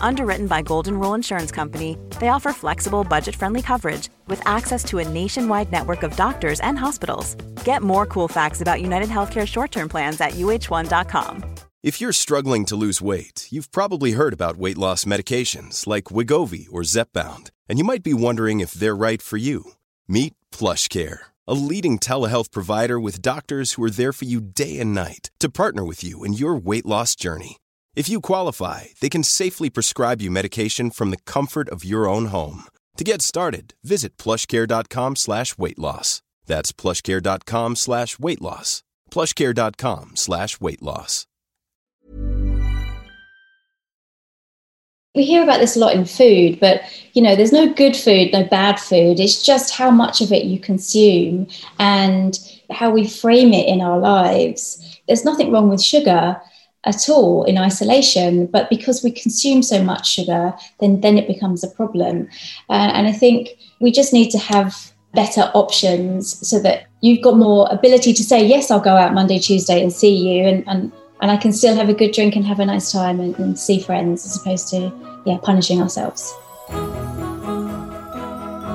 Underwritten by Golden Rule Insurance Company, they offer flexible, budget friendly coverage with access to a nationwide network of doctors and hospitals. Get more cool facts about United Healthcare short term plans at uh1.com. If you're struggling to lose weight, you've probably heard about weight loss medications like Wegovy or Zepbound, and you might be wondering if they're right for you. Meet PlushCare a leading telehealth provider with doctors who are there for you day and night to partner with you in your weight loss journey. If you qualify, they can safely prescribe you medication from the comfort of your own home. To get started, visit plushcare.com slash weight loss. That's plushcare.com slash weight loss. Plushcare.com slash weight loss. We hear about this a lot in food, but you know, there's no good food, no bad food. It's just how much of it you consume and how we frame it in our lives. There's nothing wrong with sugar at all in isolation, but because we consume so much sugar, then then it becomes a problem. Uh, and I think we just need to have better options so that you've got more ability to say yes i'll go out monday tuesday and see you and, and and I can still have a good drink and have a nice time and, and see friends as opposed to yeah punishing ourselves.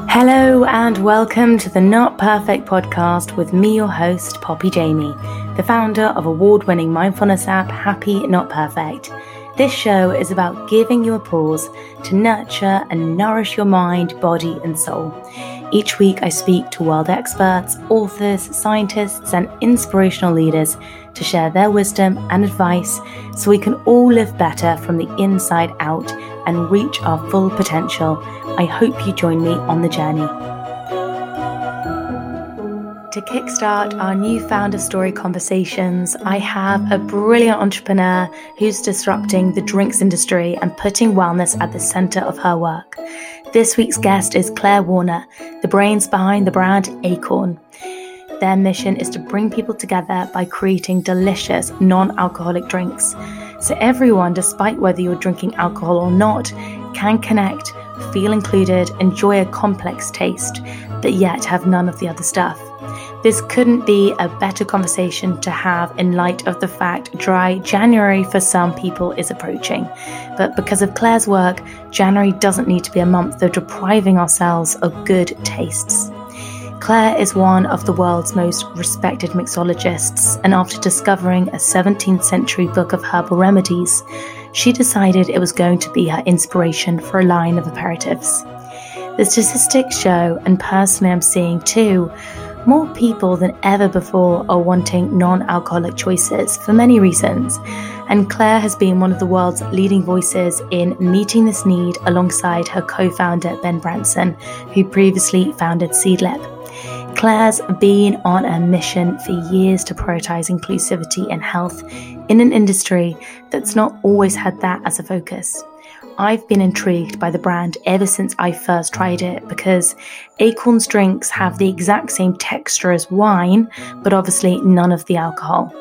Hello and welcome to the Not Perfect podcast with me, your host, Poppy Jamie, the founder of award winning mindfulness app Happy Not Perfect. This show is about giving you a pause to nurture and nourish your mind, body, and soul. Each week, I speak to world experts, authors, scientists, and inspirational leaders to share their wisdom and advice so we can all live better from the inside out and reach our full potential. I hope you join me on the journey. To kickstart our new founder story conversations, I have a brilliant entrepreneur who's disrupting the drinks industry and putting wellness at the center of her work. This week's guest is Claire Warner, the brains behind the brand Acorn. Their mission is to bring people together by creating delicious non alcoholic drinks. So everyone, despite whether you're drinking alcohol or not, can connect, feel included, enjoy a complex taste, but yet have none of the other stuff. This couldn't be a better conversation to have in light of the fact dry January for some people is approaching. But because of Claire's work, January doesn't need to be a month of depriving ourselves of good tastes. Claire is one of the world's most respected mixologists, and after discovering a 17th century book of herbal remedies, she decided it was going to be her inspiration for a line of aperitifs. The statistics show, and personally I'm seeing too, more people than ever before are wanting non alcoholic choices for many reasons, and Claire has been one of the world's leading voices in meeting this need alongside her co founder Ben Branson, who previously founded Seedlip. Claire's been on a mission for years to prioritize inclusivity and health in an industry that's not always had that as a focus. I've been intrigued by the brand ever since I first tried it because Acorn's drinks have the exact same texture as wine, but obviously none of the alcohol.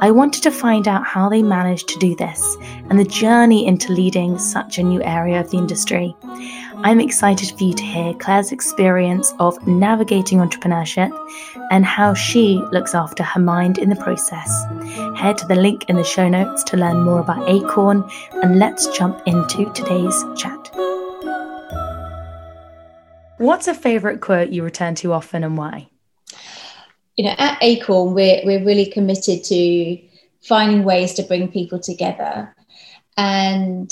I wanted to find out how they managed to do this and the journey into leading such a new area of the industry. I'm excited for you to hear Claire's experience of navigating entrepreneurship and how she looks after her mind in the process. Head to the link in the show notes to learn more about Acorn, and let's jump into today's chat. What's a favourite quote you return to often and why? You know, at Acorn, we're, we're really committed to finding ways to bring people together. And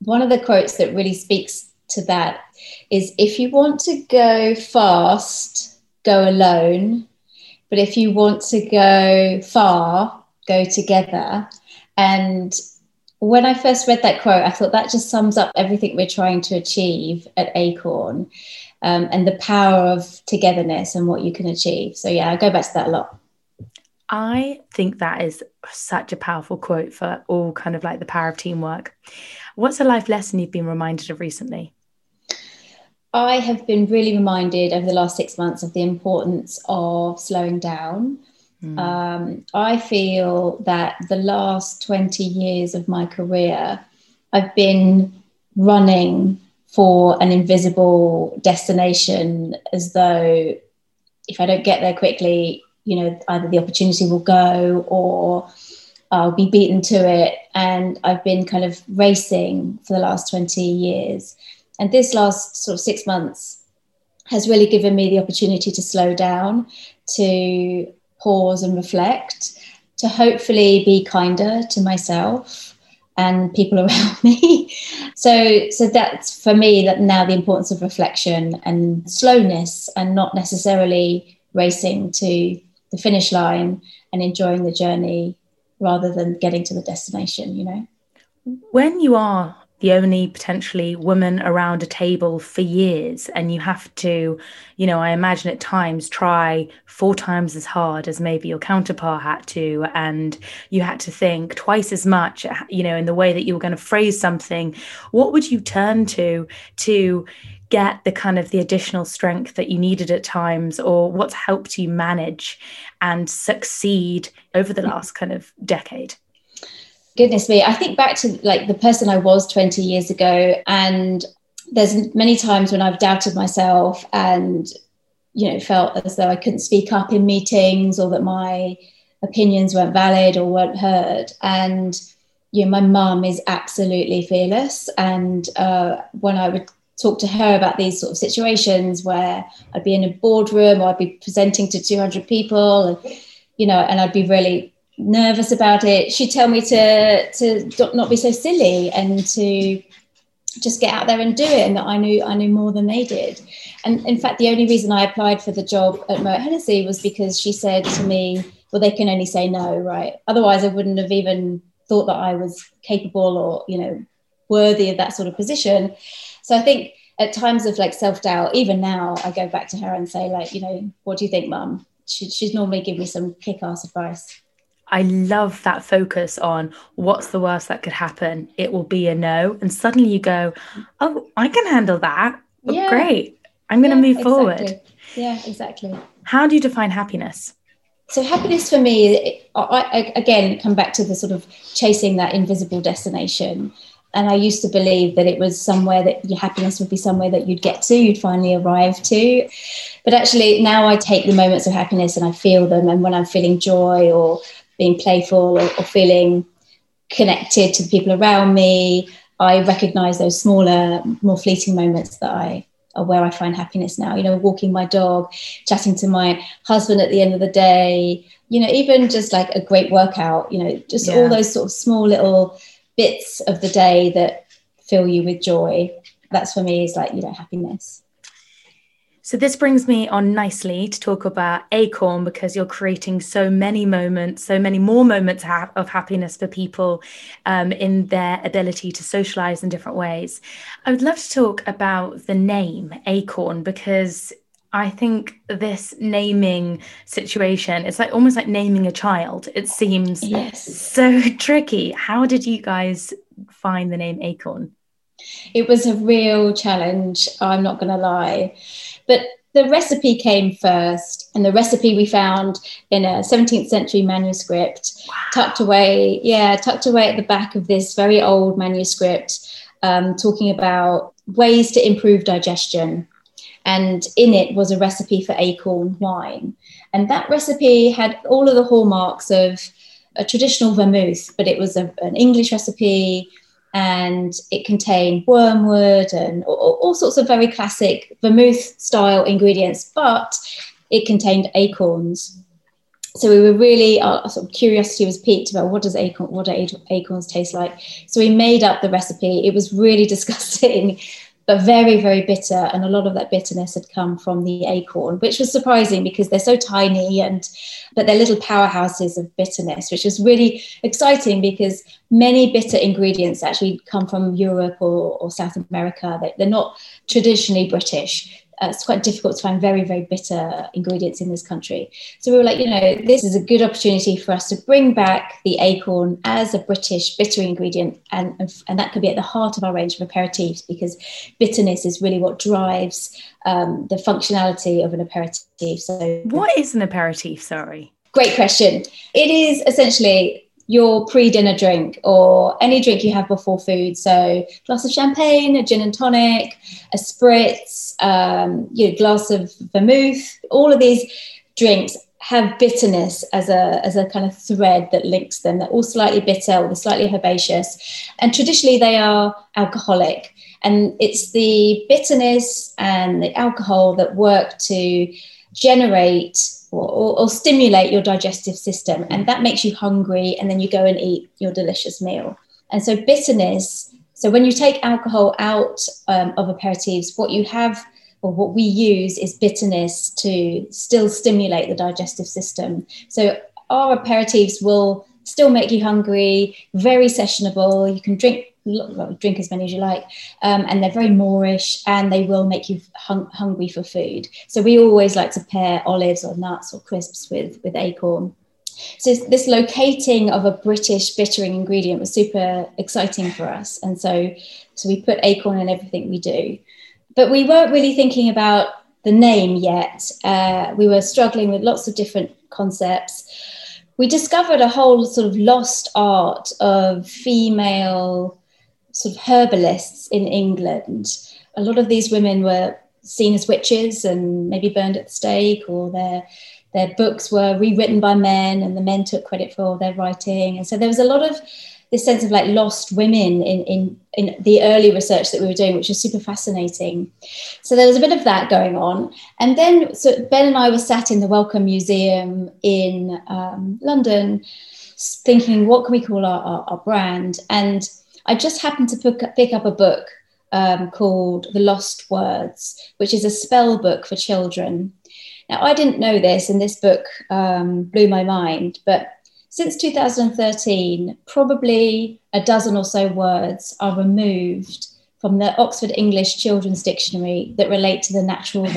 one of the quotes that really speaks to that is if you want to go fast, go alone. but if you want to go far, go together. And when I first read that quote, I thought that just sums up everything we're trying to achieve at Acorn um, and the power of togetherness and what you can achieve. So, yeah, I go back to that a lot. I think that is such a powerful quote for all kind of like the power of teamwork. What's a life lesson you've been reminded of recently? I have been really reminded over the last six months of the importance of slowing down. Mm. Um, I feel that the last 20 years of my career, I've been running for an invisible destination as though if I don't get there quickly, you know, either the opportunity will go or I'll be beaten to it. And I've been kind of racing for the last 20 years. And this last sort of six months has really given me the opportunity to slow down, to pause and reflect, to hopefully be kinder to myself and people around me. so so that's for me that now the importance of reflection and slowness and not necessarily racing to the finish line and enjoying the journey rather than getting to the destination, you know. When you are the only potentially woman around a table for years. And you have to you know i imagine at times try four times as hard as maybe your counterpart had to. And you had to think twice as much you know in the way that you were going to phrase something. What would you turn to to get the kind of the additional strength that you needed at times? Or what's helped you manage and succeed over the last kind of decade goodness me i think back to like the person i was 20 years ago and there's many times when i've doubted myself and you know felt as though i couldn't speak up in meetings or that my opinions weren't valid or weren't heard. And you know my mum is absolutely fearless. And uh, when i would talk to her about these sort of situations where i'd be in a boardroom or i'd be presenting to 200 people and you know and i'd be really nervous about it, she'd tell me to to not be so silly and to just get out there and do it, and that I knew I knew more than they did. And in fact, the only reason I applied for the job at Moet Hennessy was because she said to me, "Well, they can only say no, right? Otherwise, I wouldn't have even thought that I was capable or you know worthy of that sort of position." So I think at times of like self doubt, even now, I go back to her and say, like, you know, what do you think, Mum? She, she'd normally give me some kick ass advice. I love that focus on what's the worst that could happen. It will be a no. And suddenly you go, oh, I can handle that. Oh, yeah. Great. I'm going to yeah, move forward. Exactly. Yeah, exactly. How do you define happiness? So, happiness for me, I, I, again, come back to the sort of chasing that invisible destination. And I used to believe that it was somewhere that your happiness would be somewhere that you'd get to, you'd finally arrive to. But actually, now I take the moments of happiness and I feel them. And when I'm feeling joy or being playful or, or feeling connected to the people around me. I recognize those smaller, more fleeting moments that I are where I find happiness now. You know, walking my dog, chatting to my husband at the end of the day, you know, even just like a great workout, you know, just yeah. all those sort of small little bits of the day that fill you with joy. That's for me is like, you know, happiness. So, this brings me on nicely to talk about Acorn because you're creating so many moments, so many more moments of happiness for people um, in their ability to socialize in different ways. I would love to talk about the name Acorn because I think this naming situation, it's like almost like naming a child. It seems yes. so tricky. How did you guys find the name Acorn? It was a real challenge, I'm not going to lie. But the recipe came first, and the recipe we found in a 17th century manuscript, wow. tucked away, yeah, tucked away at the back of this very old manuscript, um, talking about ways to improve digestion. And in it was a recipe for acorn wine. And that recipe had all of the hallmarks of a traditional vermouth, but it was a, an English recipe and it contained wormwood and all, all, sorts of very classic vermouth style ingredients, but it contained acorns. So we were really our sort of curiosity was piqued about what does acorn what do acorns taste like. So we made up the recipe. It was really disgusting, but very, very bitter. And a lot of that bitterness had come from the acorn, which was surprising because they're so tiny and but they're little powerhouses of bitterness, which is really exciting because many bitter ingredients actually come from Europe or, or South America. They're not traditionally British uh, it's quite difficult to find very, very bitter ingredients in this country. So we were like, you know, this is a good opportunity for us to bring back the acorn as a British bitter ingredient, and, and that could be at the heart of our range of aperitifs because bitterness is really what drives um, the functionality of an aperitif. So, what is an aperitif? Sorry. Great question. It is essentially your pre-dinner drink or any drink you have before food. So glass of champagne, a gin and tonic, a spritz, um, you know, glass of vermouth. All of these drinks have bitterness as a as a kind of thread that links them. They're all slightly bitter or slightly herbaceous, and traditionally they are alcoholic. And it's the bitterness and the alcohol that work to generate or, or, stimulate your digestive system. And that makes you hungry. And then you go and eat your delicious meal. And so, bitterness. So, when you take alcohol out um, of aperitifs, what you have or what we use is bitterness to still stimulate the digestive system. So, our aperitifs will still make you hungry, very sessionable. You can drink drink as many as you like, um, and they're very moorish and they will make you hung- hungry for food. So we always like to pair olives or nuts or crisps with with acorn. So this locating of a British bittering ingredient was super exciting for us, and so so we put acorn in everything we do, but we weren't really thinking about the name yet. Uh, we were struggling with lots of different concepts we discovered a whole sort of lost art of female sort of herbalists in England. A lot of these women were seen as witches and maybe burned at the stake, or their their books were rewritten by men, and the men took credit for their writing. And so there was a lot of this sense of like lost women in, in, in the early research that we were doing, which was super fascinating. So there was a bit of that going on. And then so Ben and I were sat in the Wellcome Museum in um, London thinking, what can we call our, our, our brand? And I just happened to pick up, pick up a book um, called The Lost Words, which is a spell book for children. Now, I didn't know this, and this book um, blew my mind, but since 2013, probably a dozen or so words are removed from the Oxford English Children's Dictionary that relate to the natural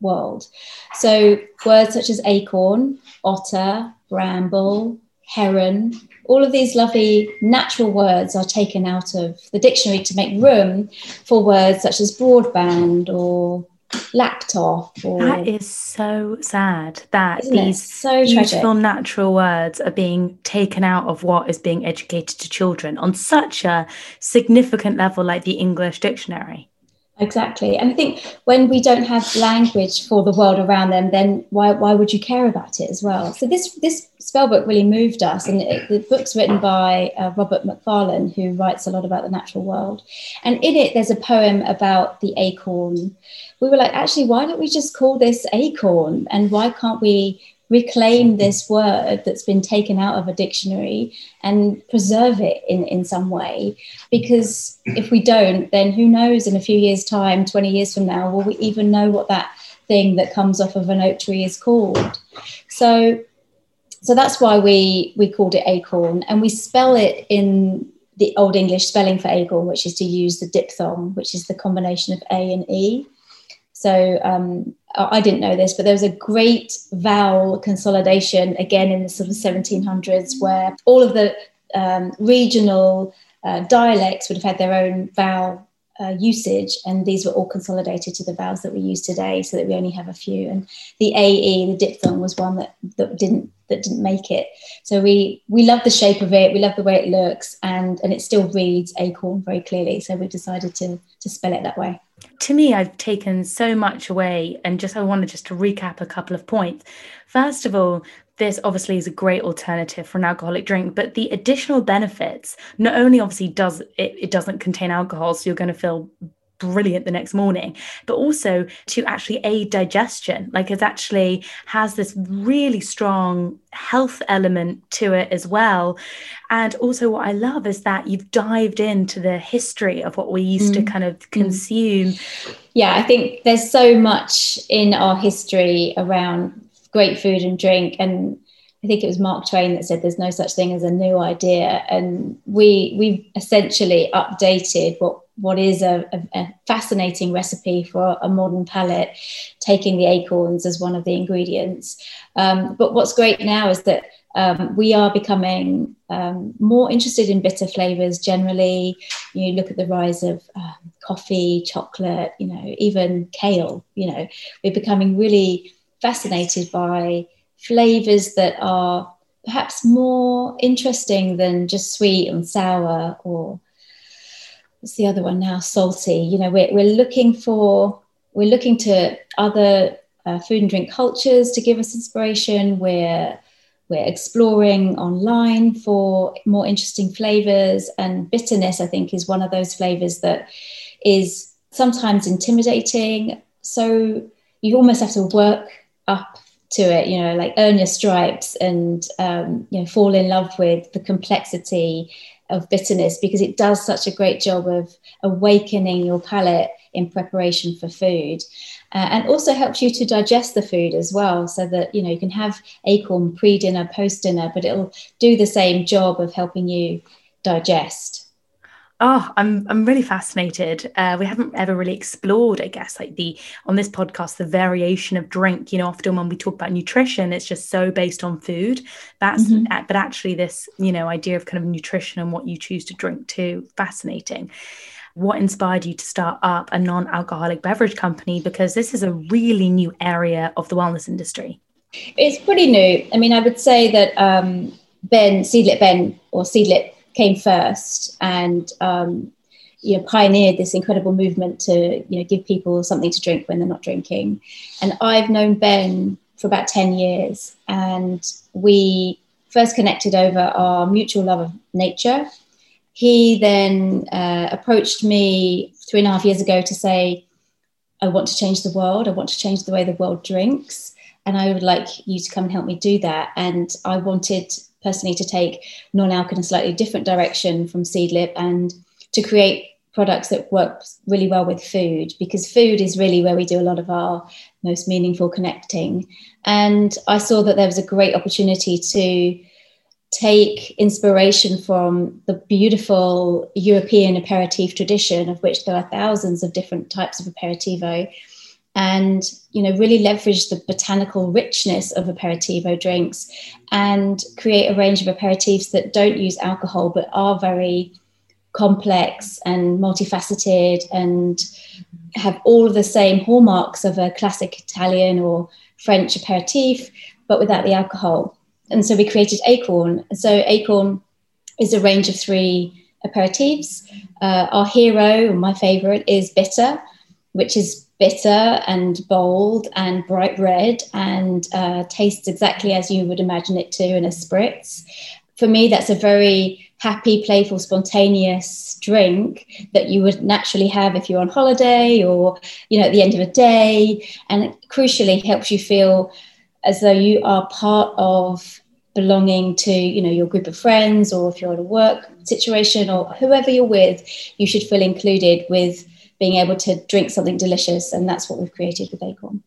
world. So, words such as acorn, otter, bramble, heron, all of these lovely natural words are taken out of the dictionary to make room for words such as broadband or laptop. Or, that is so sad that these so beautiful tragic. natural words are being taken out of what is being educated to children on such a significant level like the English dictionary. Exactly. And I think when we don't have language for the world around them, then why, why would you care about it as well? So this this spell book really moved us. And it, the book's written by uh, Robert Macfarlane, who writes a lot about the natural world. And in it, there's a poem about the acorn. We were like, actually, why don't we just call this acorn? And why can't we reclaim mm-hmm. this word that's been taken out of a dictionary and preserve it in, in some way. Because if we don't, then who knows in a few years' time, 20 years from now, will we even know what that thing that comes off of an oak tree is called? So so that's why we we called it acorn and we spell it in the old english spelling for acorn which is to use the diphthong which is the combination of a and e so um, I didn't know this, but there was a great vowel consolidation again in the sort of 1700s where all of the um, regional uh, dialects would have had their own vowel uh, usage, and these were all consolidated to the vowels that we use today, so that we only have a few. And the AE, the diphthong, was one that, that didn't that didn't make it. So we we love the shape of it, we love the way it looks, and and it still reads acorn very clearly. So we've decided to to spell it that way. To me, I've taken so much away, and just I wanted just to recap a couple of points. First of all, this obviously is a great alternative for an alcoholic drink but the additional benefits not only obviously does it, it doesn't contain alcohol so you're going to feel brilliant the next morning, but also to actually aid digestion. Like it actually has this really strong health element to it as well. And also, what I love is that you've dived into the history of what we used mm. to kind of mm. consume. Yeah, I think there's so much in our history around great food and drink. And I think it was Mark Twain that said there's no such thing as a new idea. And we we essentially updated what what is a, a, a, fascinating recipe for a modern palate, taking the acorns as one of the ingredients. Um, but what's great now is that um, we are becoming um, more interested in bitter flavors generally. You look at the rise of um, coffee, chocolate, you know, even kale. You know, we're becoming really fascinated by flavors that are perhaps more interesting than just sweet and sour or what's the other one now? Salty. You know we're, we're looking for we're looking to other uh, food and drink cultures to give us inspiration. We're we're exploring online for more interesting flavors and bitterness i think is one of those flavors that is sometimes intimidating. So you almost have to work up to it you know like earn your stripes and um, you know fall in love with the complexity of bitterness because it does such a great job of awakening your palate in preparation for food uh, and also helps you to digest the food as well so that you know you can have acorn pre-dinner post-dinner but it'll do the same job of helping you digest Oh, I'm I'm really fascinated. Uh, we haven't ever really explored, I guess, like the on this podcast, the variation of drink. You know, often when we talk about nutrition, it's just so based on food. That's mm-hmm. but actually, this you know idea of kind of nutrition and what you choose to drink too, fascinating. What inspired you to start up a non-alcoholic beverage company? Because this is a really new area of the wellness industry. It's pretty new. I mean, I would say that um, Ben Seedlip Ben or Seedlip came first and um, you know pioneered this incredible movement to you know give people something to drink when they're not drinking. And i've known ben for about 10 years and we first connected over our mutual love of nature. He then uh, approached me three and a half years ago to say i want to change the world. I want to change the way the world drinks and i would like you to come and help me do that. And i wanted personally to take non-alc in a slightly different direction from Seedlip and to create products that work really well with food because food is really where we do a lot of our most meaningful connecting. And I saw that there was a great opportunity to take inspiration from the beautiful European aperitif tradition, of which there are thousands of different types of aperitivo, and you know really leverage the botanical richness of aperitivo drinks and create a range of aperitifs that don't use alcohol but are very complex and multifaceted and have all of the same hallmarks of a classic Italian or French aperitif but without the alcohol. And so we created acorn. So acorn is a range of three aperitifs. Uh, our hero my favorite is bitter which is bitter and bold and bright red and uh, tastes exactly as you would imagine it to in a spritz. For me, that's a very happy, playful, spontaneous drink that you would naturally have if you're on holiday or, you know, at the end of a day. And crucially helps you feel as though you are part of belonging to you know your group of friends or if you're in a work situation or whoever you're with you should feel included with being able to drink something delicious. And that's what we've created with Acorn.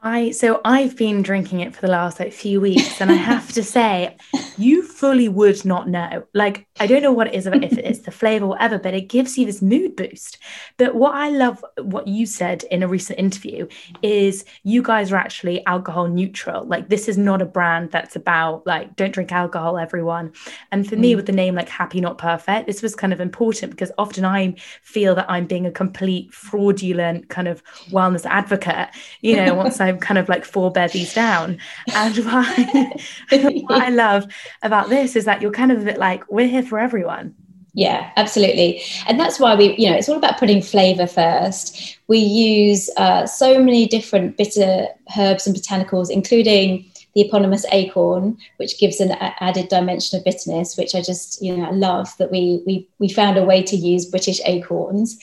I so I've been drinking it for the last like few weeks, and I have to say, you fully would not know. Like I don't know what it is about if it's the flavor or whatever, but it gives you this mood boost. But what I love, what you said in a recent interview, is you guys are actually alcohol neutral. Like this is not a brand that's about like don't drink alcohol, everyone. And for mm. me, with the name like Happy Not Perfect, this was kind of important because often I feel that I'm being a complete fraudulent kind of wellness advocate. You know, once I I'm kind of like four bevies down. And what I, what I love about this is that you're kind of a bit like, we're here for everyone. Yeah, absolutely. And that's why we, you know, it's all about putting flavor first. We use uh, so many different bitter herbs and botanicals, including the eponymous acorn, which gives an added dimension of bitterness, which I just, you know, love that we we we found a way to use British acorns.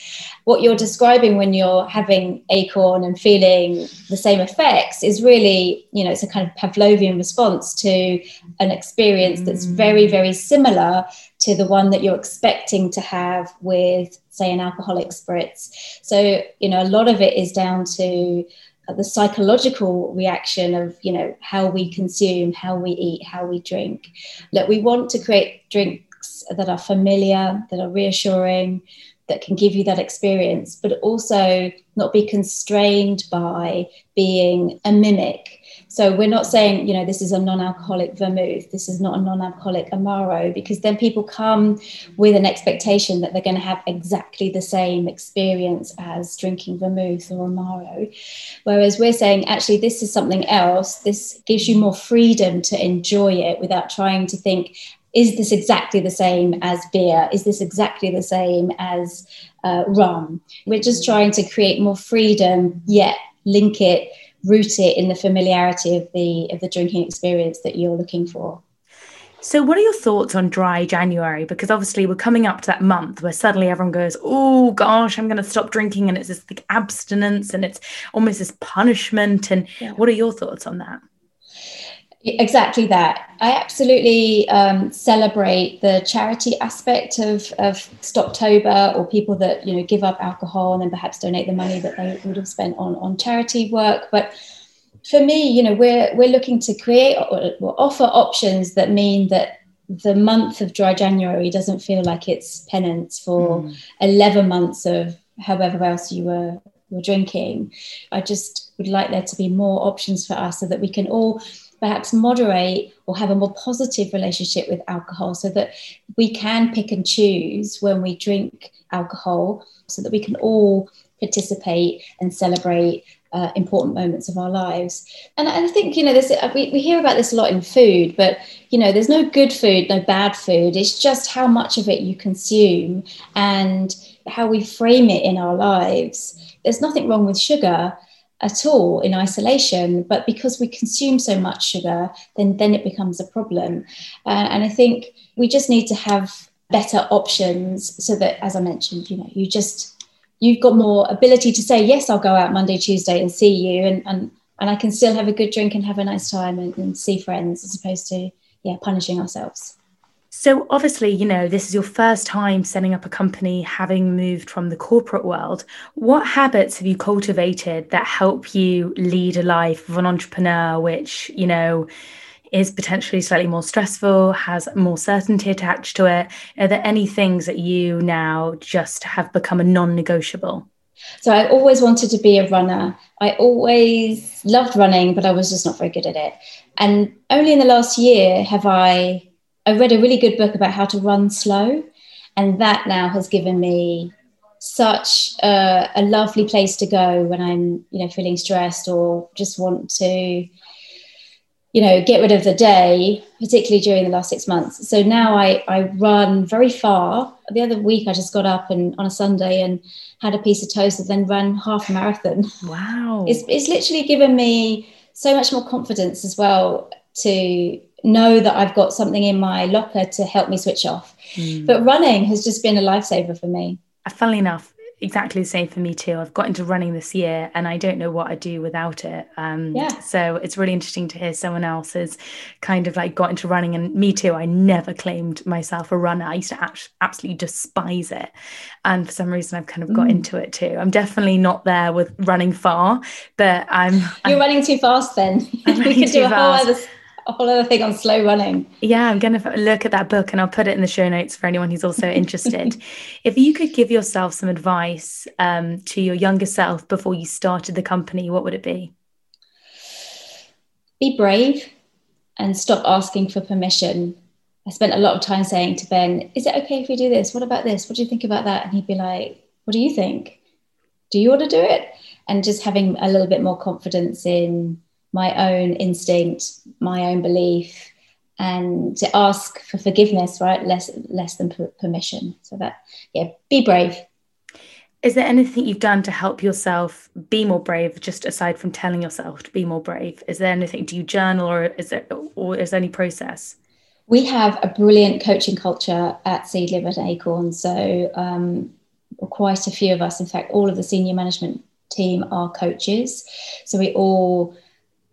What you're describing when you're having acorn and feeling the same effects is really, you know, it's a kind of Pavlovian response to an experience that's mm. very, very similar to the one that you're expecting to have with, say, an alcoholic spritz. So, you know, a lot of it is down to the psychological reaction of you know how we consume how we eat how we drink. That we want to create drinks that are familiar that are reassuring that can give you that experience but also not be constrained by being a mimic so we're not saying, you know, this is a non-alcoholic vermouth, this is not a non-alcoholic amaro, because then people come with an expectation that they're going to have exactly the same experience as drinking vermouth or amaro. Whereas we're saying, actually, this is something else. This gives you more freedom to enjoy it without trying to think, is this exactly the same as beer? Is this exactly the same as uh, rum? We're just trying to create more freedom, yet link it root it in the familiarity of the of the drinking experience that you're looking for. So, what are your thoughts on dry January? Because obviously, we're coming up to that month where suddenly everyone goes, "Oh gosh, I'm going to stop drinking," and it's this like, abstinence, and it's almost this punishment. And yeah. what are your thoughts on that? Exactly that. I absolutely um, celebrate the charity aspect of, of Stoptober or people that you know give up alcohol and then perhaps donate the money that they would have spent on, on charity work. But for me, you know, we're we're looking to create or, or offer options that mean that the month of dry January doesn't feel like it's penance for mm. 11 months of however else you were were drinking. I just would like there to be more options for us so that we can all perhaps moderate or have a more positive relationship with alcohol so that we can pick and choose when we drink alcohol so that we can all participate and celebrate uh, important moments of our lives. And I think, you know, this, we, we hear about this a lot in food, but, you know, there's no good food, no bad food. It's just how much of it you consume and how we frame it in our lives. There's nothing wrong with sugar at all in isolation but because we consume so much sugar then then it becomes a problem. Uh, and i think we just need to have better options so that as i mentioned you know you just you've got more ability to say yes i'll go out monday tuesday and see you and and, and i can still have a good drink and have a nice time and, and see friends as opposed to yeah punishing ourselves so, obviously, you know, this is your first time setting up a company, having moved from the corporate world. What habits have you cultivated that help you lead a life of an entrepreneur, which, you know, is potentially slightly more stressful, has more certainty attached to it? Are there any things that you now just have become a non negotiable? So I always wanted to be a runner. I always loved running, but I was just not very good at it. And only in the last year have I I read a really good book about how to run slow, and that now has given me such a, a, lovely place to go when I'm, you know, feeling stressed or just want to, you know, get rid of the day, particularly during the last six months. So now I, I run very far. The other week I just got up and on a Sunday and had a piece of toast and then ran half a marathon. Wow. It's, it's literally given me so much more confidence as well to know that I've got something in my locker to help me switch off. Mm. But running has just been a lifesaver for me. Uh, funnily enough, exactly the same for me too. I've got into running this year and I don't know what I'd do without it. Um, yeah. So it's really interesting to hear someone else has kind of like got into running. And me too, I never claimed myself a runner. I used to absolutely despise it. And for some reason, I've kind of got mm. into it too. I'm definitely not there with running far, but I'm. You're I'm, running too fast then. we could do a whole other a whole other thing on slow running. Yeah, I'm going to look at that book and I'll put it in the show notes for anyone who's also interested. if you could give yourself some advice um, to your younger self before you started the company, what would it be? Be brave and stop asking for permission. I spent a lot of time saying to Ben, Is it okay if we do this? What about this? What do you think about that? And he'd be like, What do you think? Do you want to do it? And just having a little bit more confidence in my own instinct, my own belief, and to ask for forgiveness, right? Less less than permission. So that yeah, be brave. Is there anything you've done to help yourself be more brave, just aside from telling yourself to be more brave? Is there anything, do you journal or is there, or is there any process? We have a brilliant coaching culture at Seed Seedlip at Acorn. So, um, quite a few of us, in fact, all of the senior management team are coaches. So, we all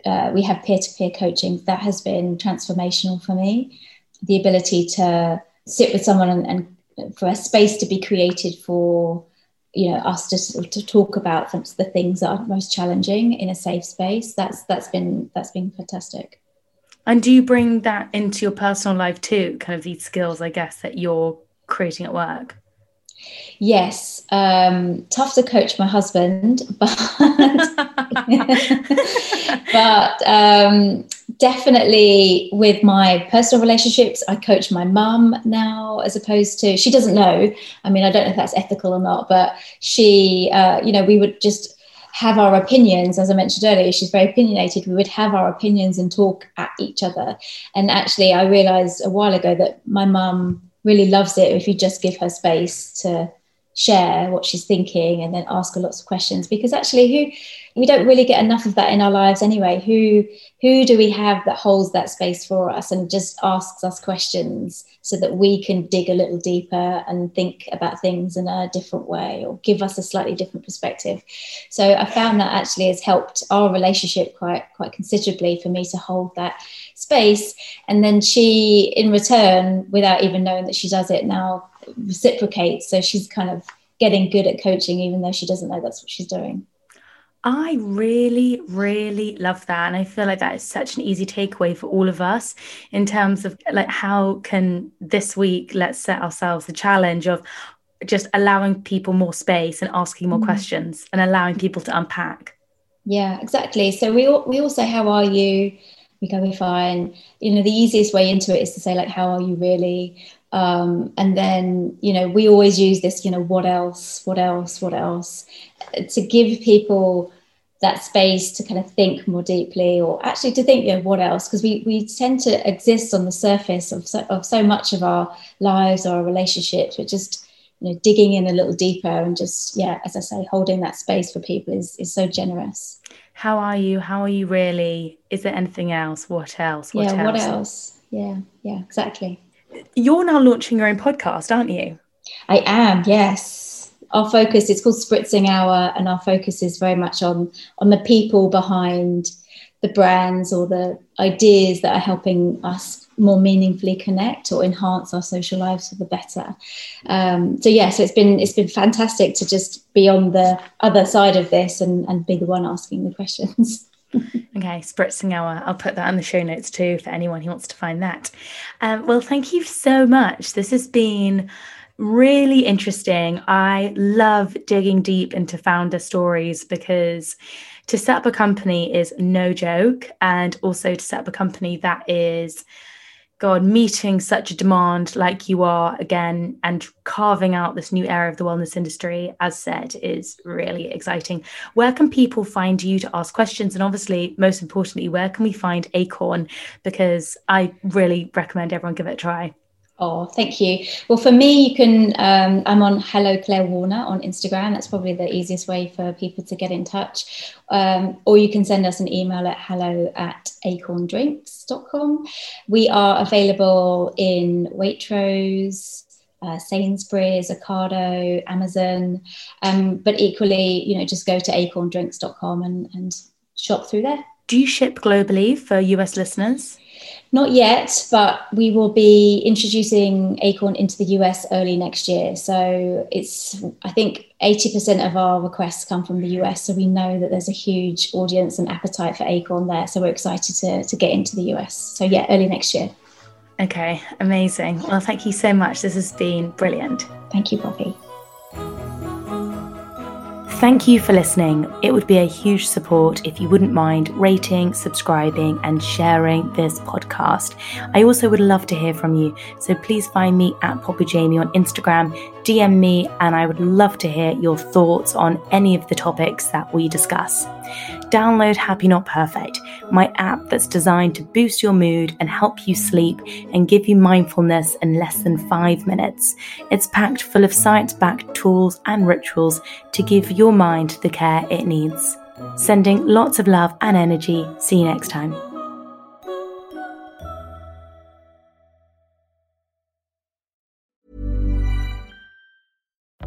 uh, we have peer-to-peer coaching. That has been transformational for me. The ability to sit with someone and, and for a space to be created for you know us to, to talk about the things that are most challenging in a safe space that's that's been that's been fantastic and do you bring that into your personal life too kind of these skills i guess that you're creating at work yes um, tough to coach my husband but but um, definitely with my personal relationships, I coach my mum now as opposed to, she doesn't know. I mean, I don't know if that's ethical or not, but she, uh, you know, we would just have our opinions, as I mentioned earlier, she's very opinionated. We would have our opinions and talk at each other. And actually, I realized a while ago that my mum really loves it if you just give her space to share what she's thinking and then ask her lots of questions. Because actually who we don't really get enough of that in our lives anyway. Who who do we have that holds that space for us and just asks us questions so that we can dig a little deeper and think about things in a different way or give us a slightly different perspective? So i found that actually has helped our relationship quite quite considerably for me to hold that space. And then she in return without even knowing that she does it now reciprocates. So she's kind of getting good at coaching, even though she doesn't know that's what she's doing. I really, really love that. And I feel like that is such an easy takeaway for all of us in terms of like how can this week let's set ourselves the challenge of just allowing people more space and asking more mm. questions and allowing people to unpack. Yeah, exactly. So we we all say, How are you? We go, We're fine. You know, the easiest way into it is to say, like, how are you really? Um, and then, you know, we always use this, you know, what else, what else, what else, to give people that space to kind of think more deeply or actually to think, you know, what else? Because we, we tend to exist on the surface of so, of so much of our lives or our relationships, but just, you know, digging in a little deeper and just, yeah, as I say, holding that space for people is, is so generous. How are you? How are you really? Is there anything else? What else? What yeah, else? what else? Yeah, yeah, exactly you're now launching your own podcast, aren't you? I am, yes. Our focus is called Spritzing Hour, and our focus is very much on on the people behind the brands or the ideas that are helping us more meaningfully connect or enhance our social lives for the better. Um, so yeah, so it's been it's been fantastic to just be on the other side of this and, and be the one asking the questions. okay, spritzing hour. I'll put that in the show notes too for anyone who wants to find that. Um, well, thank you so much. This has been really interesting. I love digging deep into founder stories because to set up a company is no joke, and also to set up a company that is God, meeting such a demand like you are again and carving out this new area of the wellness industry, as said, is really exciting. Where can people find you to ask questions? And obviously, most importantly, where can we find Acorn? Because I really recommend everyone give it a try. Oh, thank you. Well, for me, you can. Um, I'm on Hello Claire Warner on Instagram. That's probably the easiest way for people to get in touch. Um, or you can send us an email at hello at acorndrinks.com. We are available in Waitrose, uh, Sainsbury's, Ocado, Amazon. Um, but equally, you know, just go to acorndrinks.com and, and shop through there. Do you ship globally for US listeners? Not yet, but we will be introducing Acorn into the US early next year. So it's, I think, 80% of our requests come from the US. So we know that there's a huge audience and appetite for Acorn there. So we're excited to, to get into the US. So yeah, early next year. Okay, amazing. Well, thank you so much. This has been brilliant. Thank you, Poppy. Thank you for listening. It would be a huge support if you wouldn't mind rating, subscribing, and sharing this podcast. I also would love to hear from you, so please find me at Poppy Jamie on Instagram, DM me, and I would love to hear your thoughts on any of the topics that we discuss. Download Happy Not Perfect, my app that's designed to boost your mood and help you sleep and give you mindfulness in less than five minutes. It's packed full of science backed tools and rituals to give your mind the care it needs. Sending lots of love and energy. See you next time.